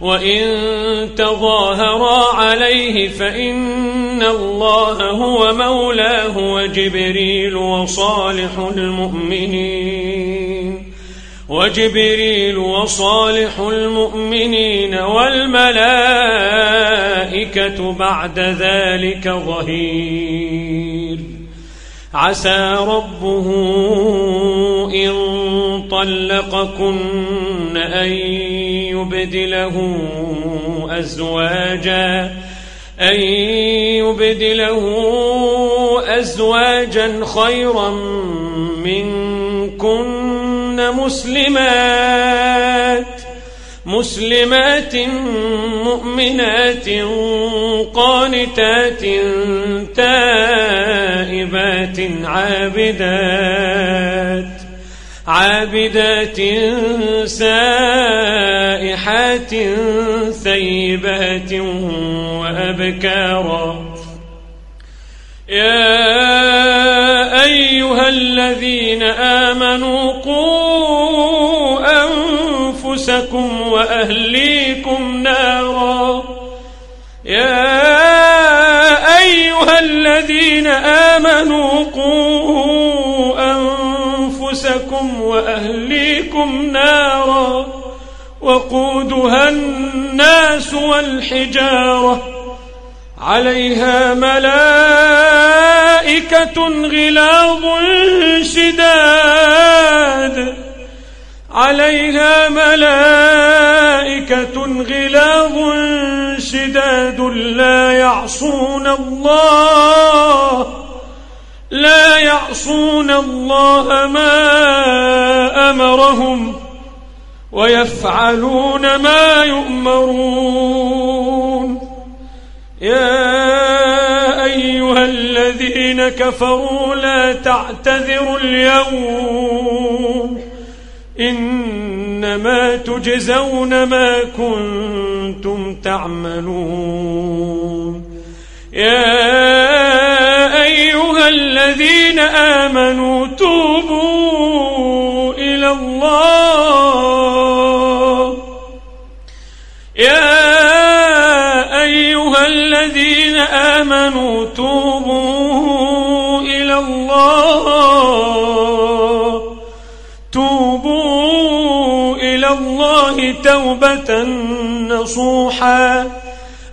وإن تظاهرا عليه فإن الله هو مولاه وجبريل وصالح المؤمنين وجبريل وصالح المؤمنين والملائكة بعد ذلك ظهير. عسى ربه إن طلقكن أن يبدله أزواجا أن يبدله أزواجا خيرا منكن مسلمات مسلمات مؤمنات قانتات تائبات عابدات. عابدات سائحات ثيبات وأبكارا. يا أيها الذين آمنوا قوا أنفسكم وأهليكم نارا. يا وأهليكم نارا وقودها الناس والحجارة عليها ملائكة غلاظ شداد عليها ملائكة غلاظ شداد لا يعصون الله يعصون الله ما أمرهم ويفعلون ما يؤمرون. يا أيها الذين كفروا لا تعتذروا اليوم. إنما تجزون ما كنتم تعملون. يا الذين آمنوا توبوا إلى الله. يا أيها الذين آمنوا توبوا إلى الله. توبوا إلى الله توبة نصوحا.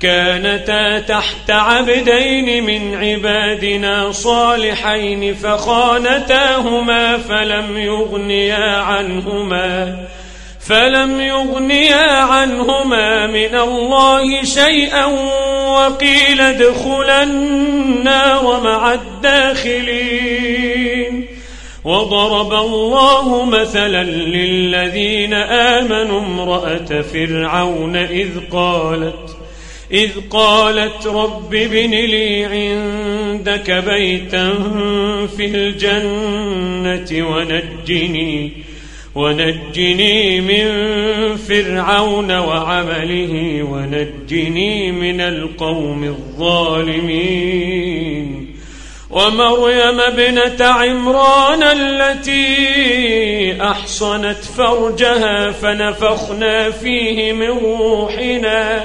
كانتا تحت عبدين من عبادنا صالحين فخانتاهما فلم يغنيا عنهما فلم يغنيا عنهما من الله شيئا وقيل ادخلا النار مع الداخلين. وضرب الله مثلا للذين آمنوا امرأة فرعون إذ قالت إذ قالت رب ابن لي عندك بيتا في الجنة ونجني ونجني من فرعون وعمله ونجني من القوم الظالمين. ومريم ابنة عمران التي أحصنت فرجها فنفخنا فيه من روحنا.